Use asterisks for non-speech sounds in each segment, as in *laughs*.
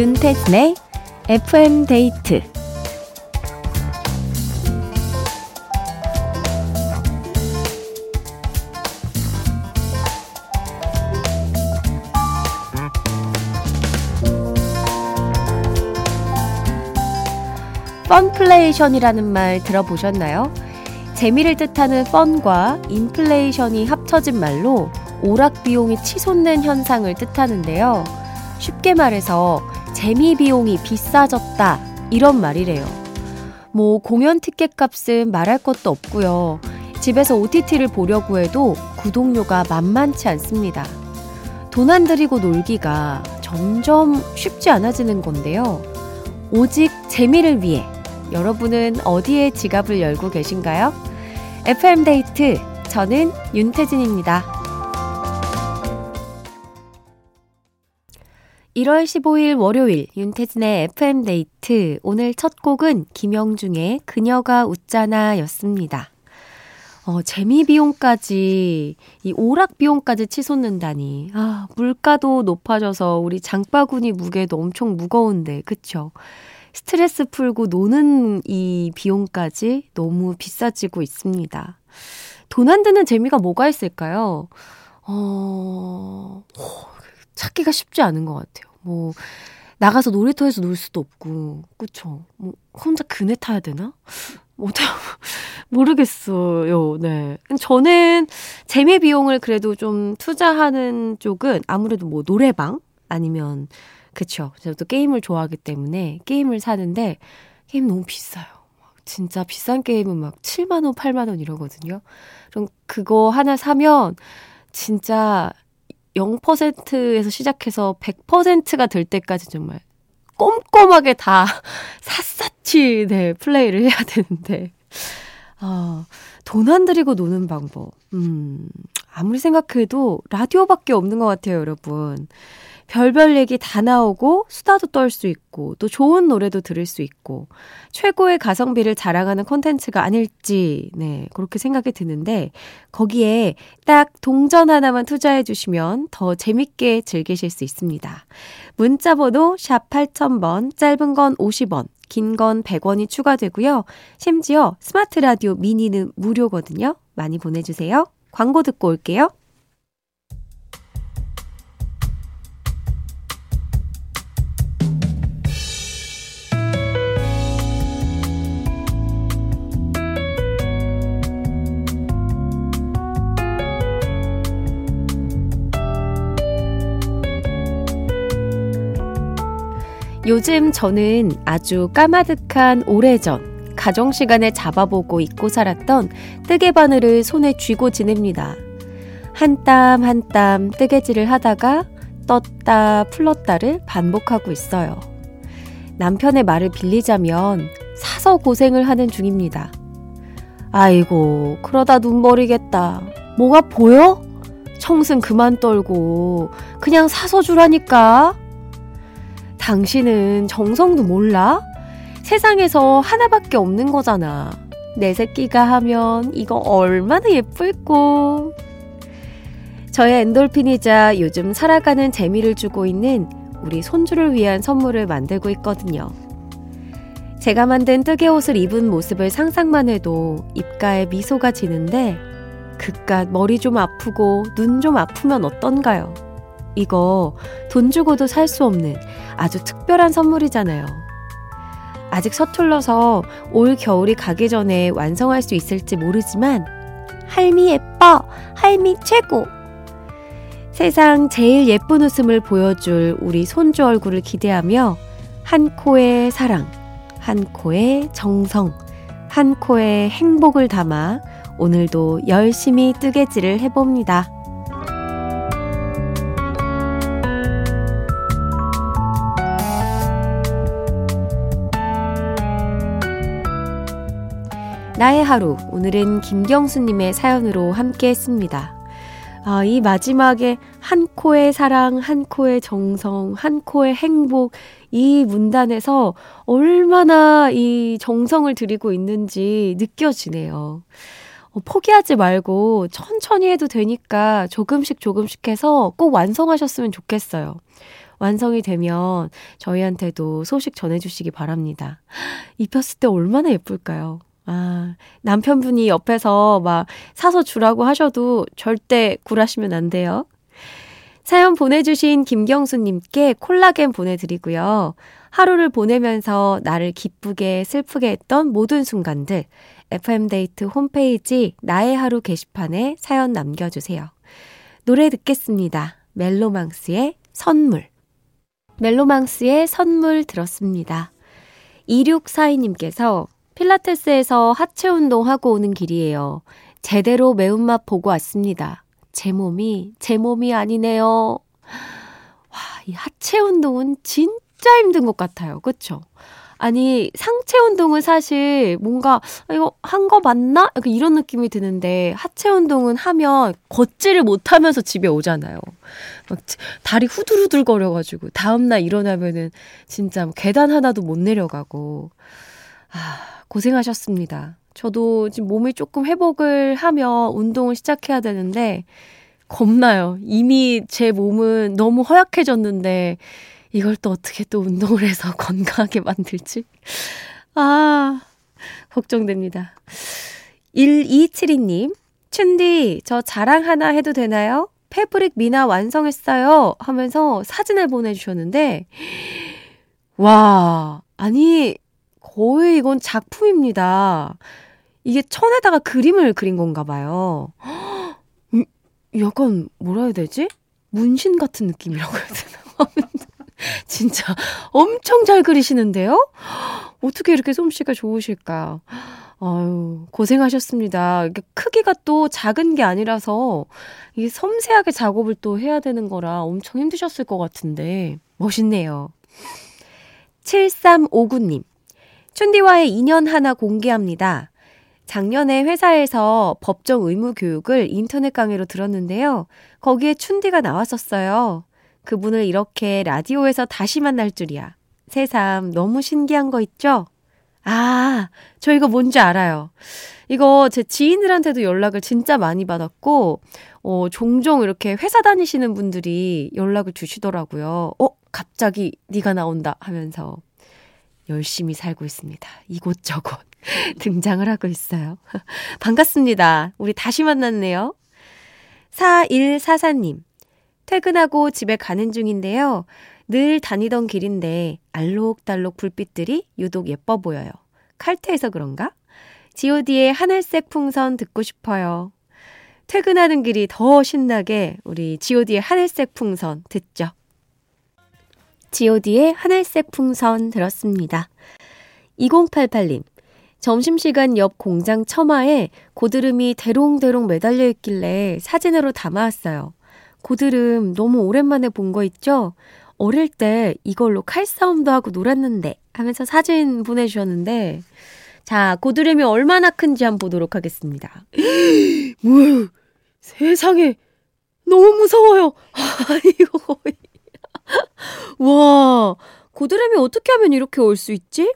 윤태진의 FM 데이트 펀플레이션이라는 말 들어보셨나요? 재미를 뜻하는 펀과 인플레이션이 합쳐진 말로 오락 비용이 치솟는 현상을 뜻하는데요. 쉽게 말해서 재미 비용이 비싸졌다 이런 말이래요. 뭐 공연 티켓 값은 말할 것도 없고요. 집에서 OTT를 보려고 해도 구독료가 만만치 않습니다. 돈 안 들이고 놀기가 점점 쉽지 않아지는 건데요. 오직 재미를 위해 여러분은 어디에 지갑을 열고 계신가요? FM데이트, 저는 윤태진입니다. 1월 15일 월요일 윤태진의 FM데이트. 오늘 첫 곡은 김영중의 그녀가 웃잖아 였습니다. 어, 재미 비용까지, 이 오락 비용까지 치솟는다니. 아, 물가도 높아져서 우리 장바구니 무게도 엄청 무거운데, 그쵸? 스트레스 풀고 노는 이 비용까지 너무 비싸지고 있습니다. 돈 안 드는 재미가 뭐가 있을까요? 어, 찾기가 쉽지 않은 것 같아요. 뭐, 나가서 놀이터에서 놀 수도 없고, 그쵸? 뭐, 혼자 그네 타야 되나? 어떻게, *laughs* 모르겠어요. 네. 저는 재미 비용을 그래도 좀 투자하는 쪽은 아무래도 뭐 노래방? 아니면 그쵸. 제가 또 게임을 좋아하기 때문에 게임을 사는데 게임 너무 비싸요. 진짜 비싼 게임은 막 7만 원, 8만 원 이러거든요. 그럼 그거 하나 사면 진짜 0%에서 시작해서 100%가 될 때까지 정말 꼼꼼하게 다 *laughs* 샅샅이 네, 플레이를 해야 되는데. 아, 돈안 들이고 노는 방법. 음, 아무리 생각해도 라디오밖에 없는 것 같아요, 여러분. 별별 얘기 다 나오고 수다도 떨 수 있고 또 좋은 노래도 들을 수 있고 최고의 가성비를 자랑하는 콘텐츠가 아닐지 네 그렇게 생각이 드는데 거기에 딱 동전 하나만 투자해 주시면 더 재밌게 즐기실 수 있습니다. 문자 번호 샵 8000번 짧은 건 50원 긴 건 100원이 추가되고요. 심지어 스마트 라디오 미니는 무료거든요. 많이 보내주세요. 광고 듣고 올게요. 요즘 저는 아주 까마득한 오래전 가정 시간에 잡아보고 잊고 살았던 뜨개 바늘을 손에 쥐고 지냅니다. 한 땀 한 땀 뜨개질을 하다가 떴다 풀렀다를 반복하고 있어요. 남편의 말을 빌리자면 사서 고생을 하는 중입니다. 아이고, 그러다 눈 버리겠다. 뭐가 보여? 청승 그만 떨고 그냥 사서 주라니까. 당신은 정성도 몰라? 세상에서 하나밖에 없는 거잖아. 내 새끼가 하면 이거 얼마나 예쁠고. 저의 엔돌핀이자 요즘 살아가는 재미를 주고 있는 우리 손주를 위한 선물을 만들고 있거든요. 제가 만든 뜨개 옷을 입은 모습을 상상만 해도 입가에 미소가 지는데 그깟 머리 좀 아프고 눈 좀 아프면 어떤가요? 이거 돈 주고도 살 수 없는 아주 특별한 선물이잖아요. 아직 서툴러서 올 겨울이 가기 전에 완성할 수 있을지 모르지만 할미 예뻐! 할미 최고! 세상 제일 예쁜 웃음을 보여줄 우리 손주 얼굴을 기대하며 한 코의 사랑, 한 코의 정성, 한 코의 행복을 담아 오늘도 열심히 뜨개질을 해봅니다. 나의 하루. 오늘은 김경수님의 사연으로 함께 했습니다. 아, 이 마지막에 한 코의 사랑, 한 코의 정성, 한 코의 행복, 이 문단에서 얼마나 이 정성을 들이고 있는지 느껴지네요. 어, 포기하지 말고 천천히 해도 되니까 조금씩 조금씩 해서 꼭 완성하셨으면 좋겠어요. 완성이 되면 저희한테도 소식 전해주시기 바랍니다. 입혔을 때 얼마나 예쁠까요? 아, 남편분이 옆에서 막 사서 주라고 하셔도 절대 굴하시면 안 돼요. 사연 보내주신 김경수님께 콜라겐 보내드리고요. 하루를 보내면서 나를 기쁘게 슬프게 했던 모든 순간들, FM데이트 홈페이지 나의 하루 게시판에 사연 남겨주세요. 노래 듣겠습니다. 멜로망스의 선물. 멜로망스의 선물 들었습니다. 2642님께서 필라테스에서 하체 운동하고 오는 길이에요. 제대로 매운맛 보고 왔습니다. 제 몸이 제 몸이 아니네요. 와, 이 하체 운동은 진짜 힘든 것 같아요. 그쵸? 아니, 상체 운동은 사실 뭔가, 아, 이거 한 거 맞나? 약간 이런 느낌이 드는데, 하체 운동은 하면 걷지를 못하면서 집에 오잖아요. 막 다리 후들후들 거려가지고, 다음날 일어나면은 진짜 뭐 계단 하나도 못 내려가고, 아, 고생하셨습니다. 저도 지금 몸이 조금 회복을 하며 운동을 시작해야 되는데, 겁나요. 이미 제 몸은 너무 허약해졌는데, 이걸 또 어떻게 또 운동을 해서 *laughs* 건강하게 만들지? 아, 걱정됩니다. 1272님, 춘디, 저 자랑 하나 해도 되나요? 패브릭 미나 완성했어요. 하면서 사진을 보내주셨는데, 와, 아니, 거의 이건 작품입니다. 이게 천에다가 그림을 그린 건가 봐요. *gasps* 약간, 뭐라 해야 되지? 문신 같은 느낌이라고 해야 되나? *laughs* 진짜 엄청 잘 그리시는데요? *gasps* 어떻게 이렇게 솜씨가 좋으실까? 아유, 고생하셨습니다. 크기가 또 작은 게 아니라서 이게 섬세하게 작업을 또 해야 되는 거라 엄청 힘드셨을 것 같은데 멋있네요. 7359님. 춘디와의 인연 하나 공개합니다. 작년에 회사에서 법정 의무 교육을 인터넷 강의로 들었는데요. 거기에 춘디가 나왔었어요. 그분을 이렇게 라디오에서 다시 만날 줄이야. 새삼 너무 신기한 거 있죠? 아, 저 이거 뭔지 알아요. 이거 제 지인들한테도 연락을 진짜 많이 받았고, 어, 종종 이렇게 회사 다니시는 분들이 연락을 주시더라고요. 어, 갑자기 네가 나온다 하면서 열심히 살고 있습니다. 이곳저곳 *laughs* 등장을 하고 있어요. *laughs* 반갑습니다. 우리 다시 만났네요. 4144님. 퇴근하고 집에 가는 중인데요. 늘 다니던 길인데 알록달록 불빛들이 유독 예뻐 보여요. 칼퇴해서 그런가? god의 하늘색 풍선 듣고 싶어요. 퇴근하는 길이 더 신나게 우리 god의 하늘색 풍선 듣죠. God의 하늘색 풍선 들었습니다. 2088님, 점심시간 옆 공장 처마에 고드름이 대롱대롱 매달려 있길래 사진으로 담아왔어요. 고드름 너무 오랜만에 본 거 있죠? 어릴 때 이걸로 칼싸움도 하고 놀았는데 하면서 사진 보내주셨는데 자, 고드름이 얼마나 큰지 한번 보도록 하겠습니다. 뭐야, 세상에 너무 무서워요. *laughs* 이거 거의. 와, 고드름이 어떻게 하면 이렇게 올 수 있지?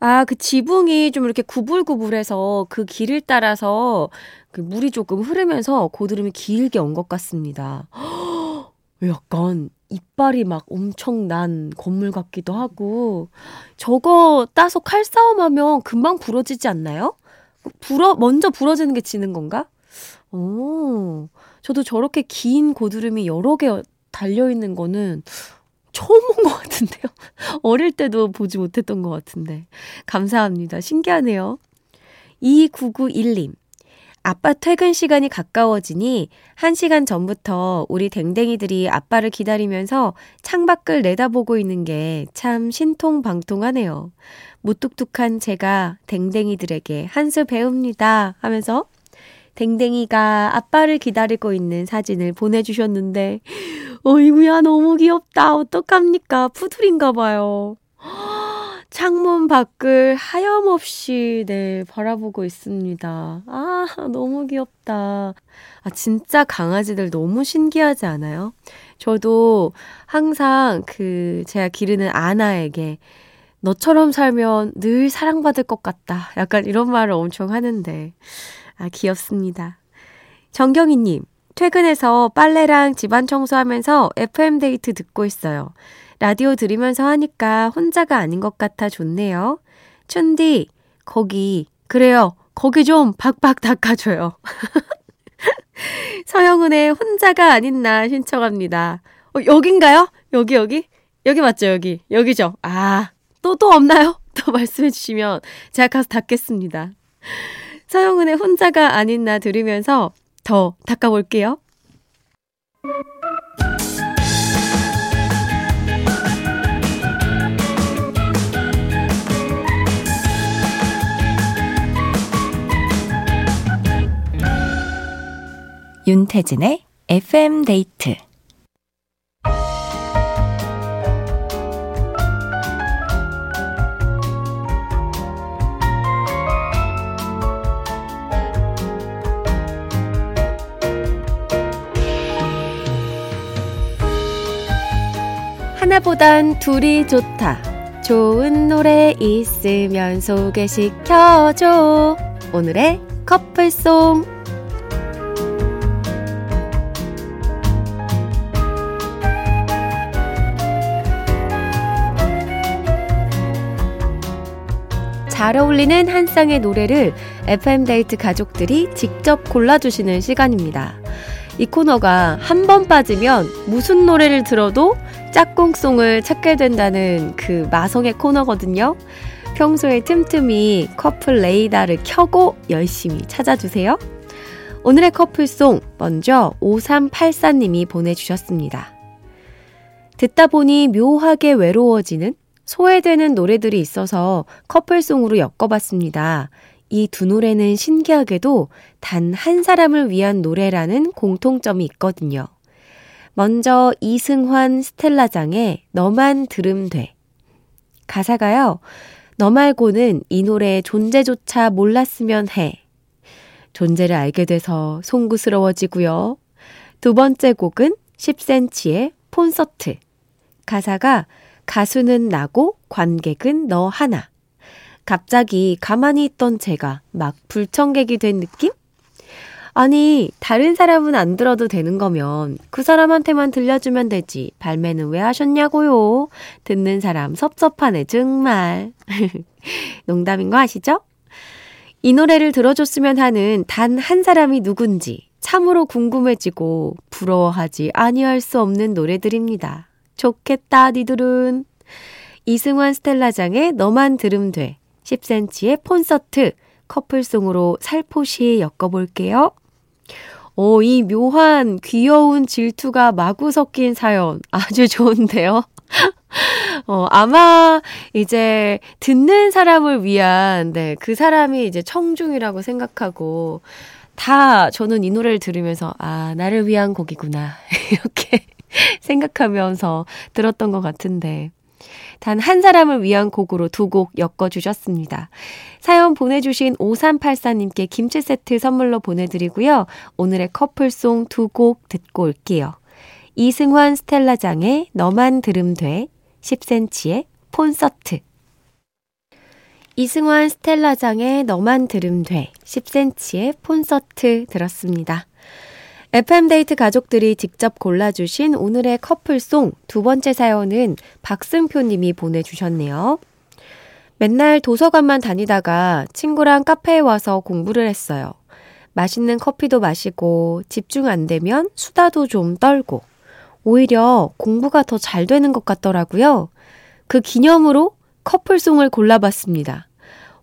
아, 그 지붕이 좀 이렇게 구불구불해서 그 길을 따라서 그 물이 조금 흐르면서 고드름이 길게 온 것 같습니다. *gasps* 약간 이빨이 막 엄청 난 건물 같기도 하고 저거 따서 칼싸움하면 금방 부러지지 않나요? 부러 먼저 부러지는 게 지는 건가? 오, 저도 저렇게 긴 고드름이 여러 개 달려 있는 거는 처음 본 것 같은데요. *laughs* 어릴 때도 보지 못했던 것 같은데. 감사합니다. 신기하네요. 2991님. 아빠 퇴근 시간이 가까워지니 1시간 전부터 우리 댕댕이들이 아빠를 기다리면서 창밖을 내다보고 있는 게 참 신통방통하네요. 무뚝뚝한 제가 댕댕이들에게 한수 배웁니다 하면서 댕댕이가 아빠를 기다리고 있는 사진을 보내주셨는데, 어이구야, 너무 귀엽다. 어떡합니까? 푸들인가 봐요. *gasps* 창문 밖을 하염없이 네 바라보고 있습니다. 아 너무 귀엽다. 아 진짜 강아지들 너무 신기하지 않아요? 저도 항상 그 제가 기르는 아나에게 너처럼 살면 늘 사랑받을 것 같다. 약간 이런 말을 엄청 하는데 아 귀엽습니다. 정경희님 퇴근해서 빨래랑 집안 청소하면서 FM 데이트 듣고 있어요. 라디오 들으면서 하니까 혼자가 아닌 것 같아 좋네요. 춘디, 거기, 그래요. 거기 좀 박박 닦아줘요. *laughs* 서영은의 혼자가 아닌 나 신청합니다. 어, 여긴가요? 여기, 여기? 여기 맞죠, 여기. 여기죠. 아, 또, 또 없나요? *laughs* 또 말씀해 주시면 제가 가서 닦겠습니다. 서영은의 혼자가 아닌 나 들으면서 더 닦아볼게요. 윤태진의 FM 데이트 하나보단 둘이 좋다. 좋은 노래 있으면 소개시켜줘. 오늘의 커플송. 잘 어울리는 한 쌍의 노래를 FM데이트 가족들이 직접 골라주시는 시간입니다. 이 코너가 한 번 빠지면 무슨 노래를 들어도 짝꿍송을 찾게 된다는 그 마성의 코너거든요. 평소에 틈틈이 커플 레이더를 켜고 열심히 찾아주세요. 오늘의 커플송 먼저 5384님이 보내주셨습니다. 듣다 보니 묘하게 외로워지는 소외되는 노래들이 있어서 커플송으로 엮어봤습니다. 이 두 노래는 신기하게도 단 한 사람을 위한 노래라는 공통점이 있거든요. 먼저 이승환 스텔라장의 너만 들음 돼. 가사가요. 너 말고는 이 노래의 존재조차 몰랐으면 해. 존재를 알게 돼서 송구스러워지고요. 두 번째 곡은 10cm의 콘서트. 가사가 가수는 나고 관객은 너 하나. 갑자기 가만히 있던 제가 막 불청객이 된 느낌? 아니, 다른 사람은 안 들어도 되는 거면 그 사람한테만 들려주면 되지. 발매는 왜 하셨냐고요? 듣는 사람 섭섭하네, 정말. *laughs* 농담인 거 아시죠? 이 노래를 들어줬으면 하는 단 한 사람이 누군지 참으로 궁금해지고 부러워하지 아니할 수 없는 노래들입니다. 좋겠다, 니들은. 이승환 스텔라장의 너만 들음 돼. 10cm의 콘서트. 커플송으로 살포시 엮어볼게요. 오, 이 묘한 귀여운 질투가 마구 섞인 사연. 아주 *laughs* 좋은데요? *laughs* 어, 아마 이제 듣는 사람을 위한, 네, 그 사람이 이제 청중이라고 생각하고, 다 저는 이 노래를 들으면서, 아, 나를 위한 곡이구나. *laughs* 이렇게 생각하면서 들었던 것 같은데. 단 한 사람을 위한 곡으로 두 곡 엮어주셨습니다. 사연 보내주신 5384님께 김치 세트 선물로 보내드리고요. 오늘의 커플송 두 곡 듣고 올게요. 이승환 스텔라장의 너만 들음 돼, 10cm의 콘서트. 이승환 스텔라장의 너만 들음 돼, 10cm의 콘서트 들었습니다. FM데이트 가족들이 직접 골라주신 오늘의 커플송 두 번째 사연은 박승표 님이 보내주셨네요. 맨날 도서관만 다니다가 친구랑 카페에 와서 공부를 했어요. 맛있는 커피도 마시고 집중 안 되면 수다도 좀 떨고 오히려 공부가 더 잘 되는 것 같더라고요. 그 기념으로 커플송을 골라봤습니다.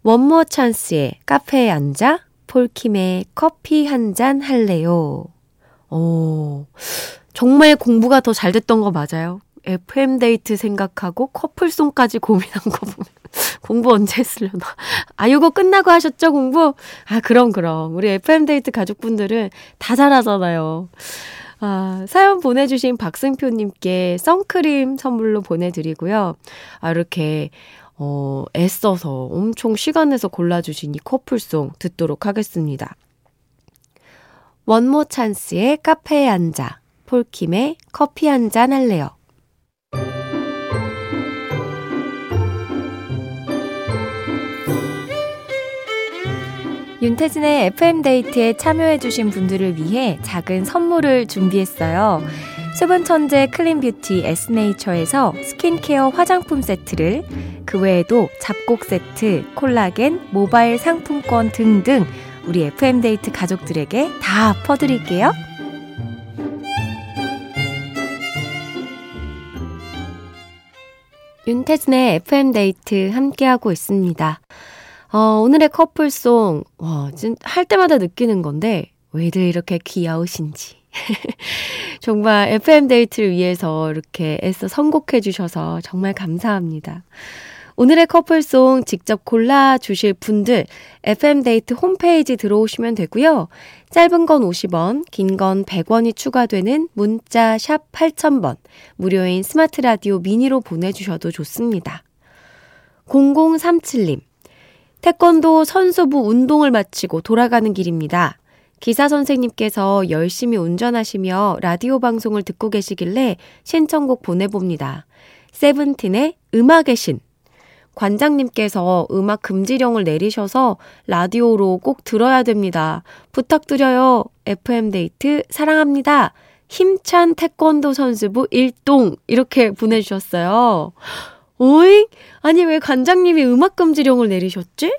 원모 찬스의 카페에 앉아 폴킴의 커피 한 잔 할래요. 어, 정말 공부가 더 잘 됐던 거 맞아요? FM데이트 생각하고 커플송까지 고민한 거 보면 *laughs* 공부 언제 했으려나. 아, 이거 끝나고 하셨죠, 공부? 아, 그럼, 그럼. 우리 FM데이트 가족분들은 다 잘하잖아요. 아, 사연 보내주신 박승표님께 선크림 선물로 보내드리고요. 아, 이렇게, 어, 애써서 엄청 시간 내서 골라주신 이 커플송 듣도록 하겠습니다. 원모 찬스의 카페에 앉아, 폴킴의 커피 한 잔 할래요. 윤태진의 FM데이트에 참여해주신 분들을 위해 작은 선물을 준비했어요. 수분 천재 clean beauty 에스네이처에서 스킨케어 화장품 세트를 그 외에도 잡곡 세트, 콜라겐, 모바일 상품권 등등 우리 FM데이트 가족들에게 다 퍼드릴게요. 윤태진의 FM데이트 함께하고 있습니다. 어, 오늘의 커플송, 와, 진, 할 때마다 느끼는 건데, 왜들 이렇게 귀여우신지. *laughs* 정말 FM데이트를 위해서 이렇게 애써 선곡해 주셔서 정말 감사합니다. 오늘의 커플송 직접 골라주실 분들 FM데이트 홈페이지 들어오시면 되고요. 짧은 건 50원, 긴 건 100원이 추가되는 문자 샵 8000번, 무료인 스마트 라디오 미니로 보내주셔도 좋습니다. 0037님, 태권도 선수부 운동을 마치고 돌아가는 길입니다. 기사 선생님께서 열심히 운전하시며 라디오 방송을 듣고 계시길래 신청곡 보내봅니다. 세븐틴의 음악의 신. 관장님께서 음악 금지령을 내리셔서 라디오로 꼭 들어야 됩니다. 부탁드려요. FM데이트 사랑합니다. 힘찬 태권도 선수부 1동. 이렇게 보내주셨어요. 오잉? 아니, 왜 관장님이 음악 금지령을 내리셨지?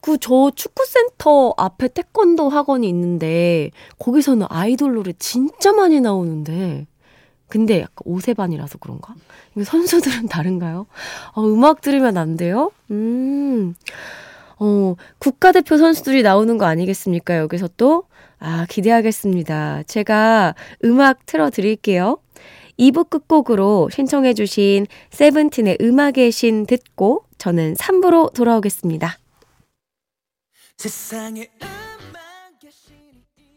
그, 저 축구센터 앞에 태권도 학원이 있는데, 거기서는 아이돌 노래 진짜 많이 나오는데, 근데 약간 오세반이라서 그런가? 이거 선수들은 *laughs* 다른가요? 어, 음악 들으면 안 돼요? 음, 어, 국가대표 선수들이 나오는 거 아니겠습니까? 여기서 또? 아, 기대하겠습니다. 제가 음악 틀어드릴게요. 2부 끝곡으로 신청해주신 세븐틴의 음악의 신 듣고 저는 3부로 돌아오겠습니다. 세상에...